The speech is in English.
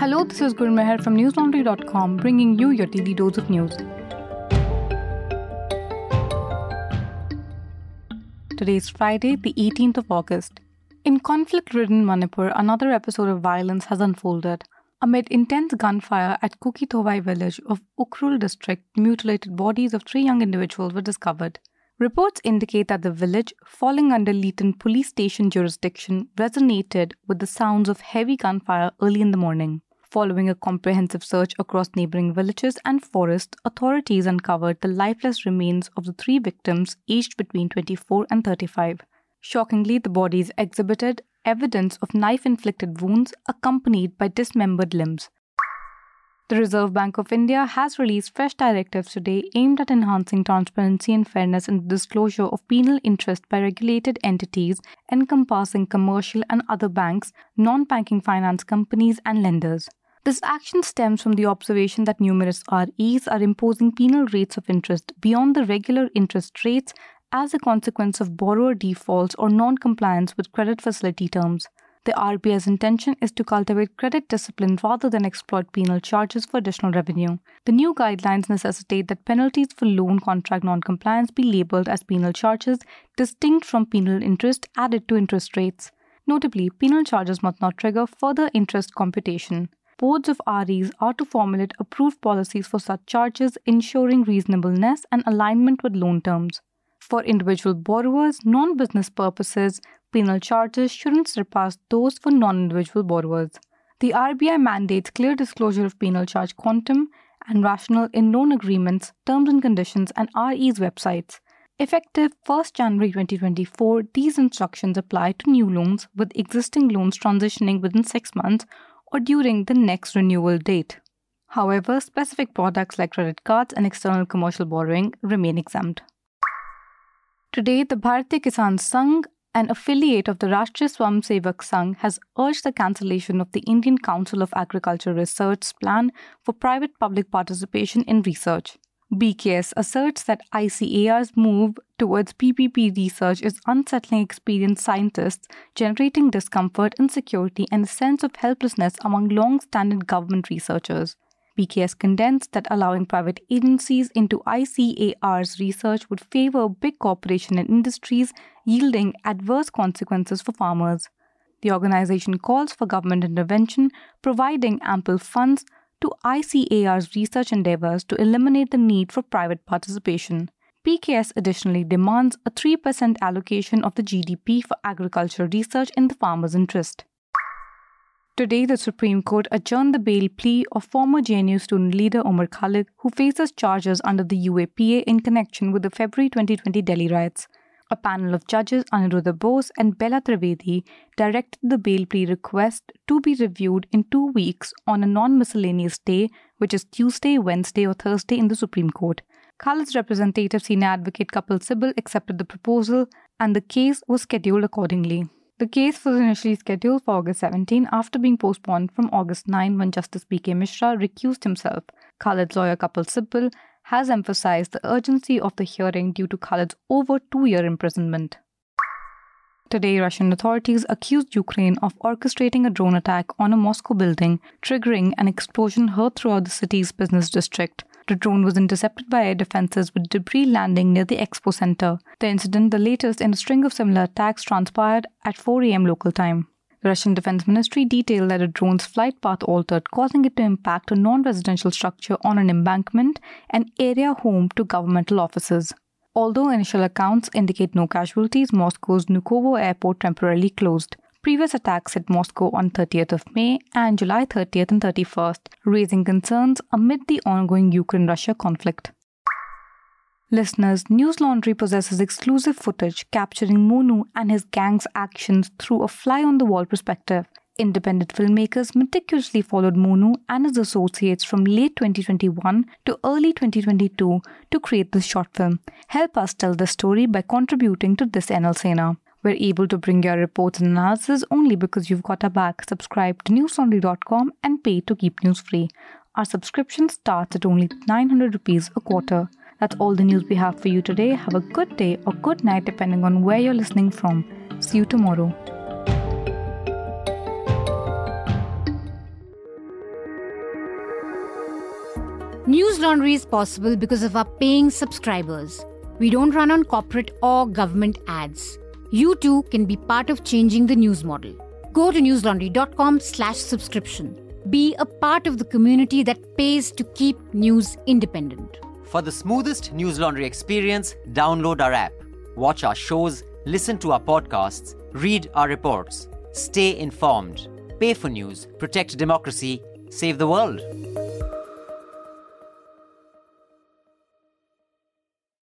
Hello, this is Gurmehar from newslaundry.com bringing you your daily dose of news. Today is Friday, the 18th of August. In conflict ridden Manipur, another episode of violence has unfolded. Amid intense gunfire at Kukithovai village of Ukhrul district, mutilated bodies of three young individuals were discovered. Reports indicate that the village, falling under Litan police station jurisdiction, resonated with the sounds of heavy gunfire early in the morning. Following a comprehensive search across neighboring villages and forests, authorities uncovered the lifeless remains of the three victims aged between 24 and 35. Shockingly, the bodies exhibited evidence of knife inflicted wounds accompanied by dismembered limbs. The Reserve Bank of India has released fresh directives today aimed at enhancing transparency and fairness in the disclosure of penal interest by regulated entities encompassing commercial and other banks, non banking finance companies, and lenders. This action stems from the observation that numerous REs are imposing penal rates of interest beyond the regular interest rates as a consequence of borrower defaults or non compliance with credit facility terms. The RBI's intention is to cultivate credit discipline rather than exploit penal charges for additional revenue. The new guidelines necessitate that penalties for loan contract noncompliance be labeled as penal charges, distinct from penal interest added to interest rates. Notably, penal charges must not trigger further interest computation. Boards of REs are to formulate approved policies for such charges, ensuring reasonableness and alignment with loan terms. For individual borrowers, non business purposes, penal charges shouldn't surpass those for non individual borrowers. The RBI mandates clear disclosure of penal charge quantum and rationale in loan agreements, terms and conditions, and RE's websites. Effective 1st January 2024, these instructions apply to new loans with existing loans transitioning within six months or during the next renewal date. However, specific products like credit cards and external commercial borrowing remain exempt. Today, the Bharatiya Kisan Sangh an affiliate of the Rashtriya Swayamsevak Sangh has urged the cancellation of the Indian Council of Agriculture Research's plan for private public participation in research. BKS asserts that ICAR's move towards PPP research is unsettling experienced scientists, generating discomfort, insecurity, and a sense of helplessness among long standing government researchers. BKS contends that allowing private agencies into ICAR's research would favor big corporations and industries, yielding adverse consequences for farmers. The organization calls for government intervention, providing ample funds to ICAR's research endeavors to eliminate the need for private participation. BKS additionally demands a 3% allocation of the GDP for agricultural research in the farmer's interest. Today, the Supreme Court adjourned the bail plea of former JNU student leader Umar Khalid, who faces charges under the UAPA in connection with the February 2020 Delhi riots. A panel of judges, Aniruddha Bose and Bela Trivedi, directed the bail plea request to be reviewed in two weeks on a non miscellaneous day, which is Tuesday, Wednesday, or Thursday in the Supreme Court. Khalid's representative, senior advocate Kapil Sibal, accepted the proposal, and the case was scheduled accordingly. The case was initially scheduled for August 17 after being postponed from August 9 when Justice P.K. Mishra recused himself. Khalid's lawyer Kapil Sibal has emphasized the urgency of the hearing due to Khalid's over two year imprisonment. Today, Russian authorities accused Ukraine of orchestrating a drone attack on a Moscow building, triggering an explosion heard throughout the city's business district. The drone was intercepted by air defenses with debris landing near the expo center. The incident, the latest in a string of similar attacks, transpired at 4 a.m. local time. The Russian Defense Ministry detailed that a drone's flight path altered, causing it to impact a non residential structure on an embankment, an area home to governmental offices. Although initial accounts indicate no casualties, Moscow's Vnukovo airport temporarily closed. Previous attacks hit Moscow on 30th of May and July 30th and 31st, raising concerns amid the ongoing Ukraine Russia conflict. Listeners, News Laundry possesses exclusive footage capturing Monu and his gang's actions through a fly on the wall perspective. Independent filmmakers meticulously followed Monu and his associates from late 2021 to early 2022 to create this short film. Help us tell the story by contributing to this NL Sena. We're able to bring your reports and analysis only because you've got our back. Subscribe to newslaundry.com and pay to keep news free. Our subscription starts at only 900 rupees a quarter. That's all the news we have for you today. Have a good day or good night, depending on where you're listening from. See you tomorrow. News Laundry is possible because of our paying subscribers. We don't run on corporate or government ads. You too can be part of changing the news model. Go to newslaundry.com slash subscription. Be a part of the community that pays to keep news independent. For the smoothest News Laundry experience, download our app, watch our shows, listen to our podcasts, read our reports. Stay informed. Pay for news, protect democracy, save the world.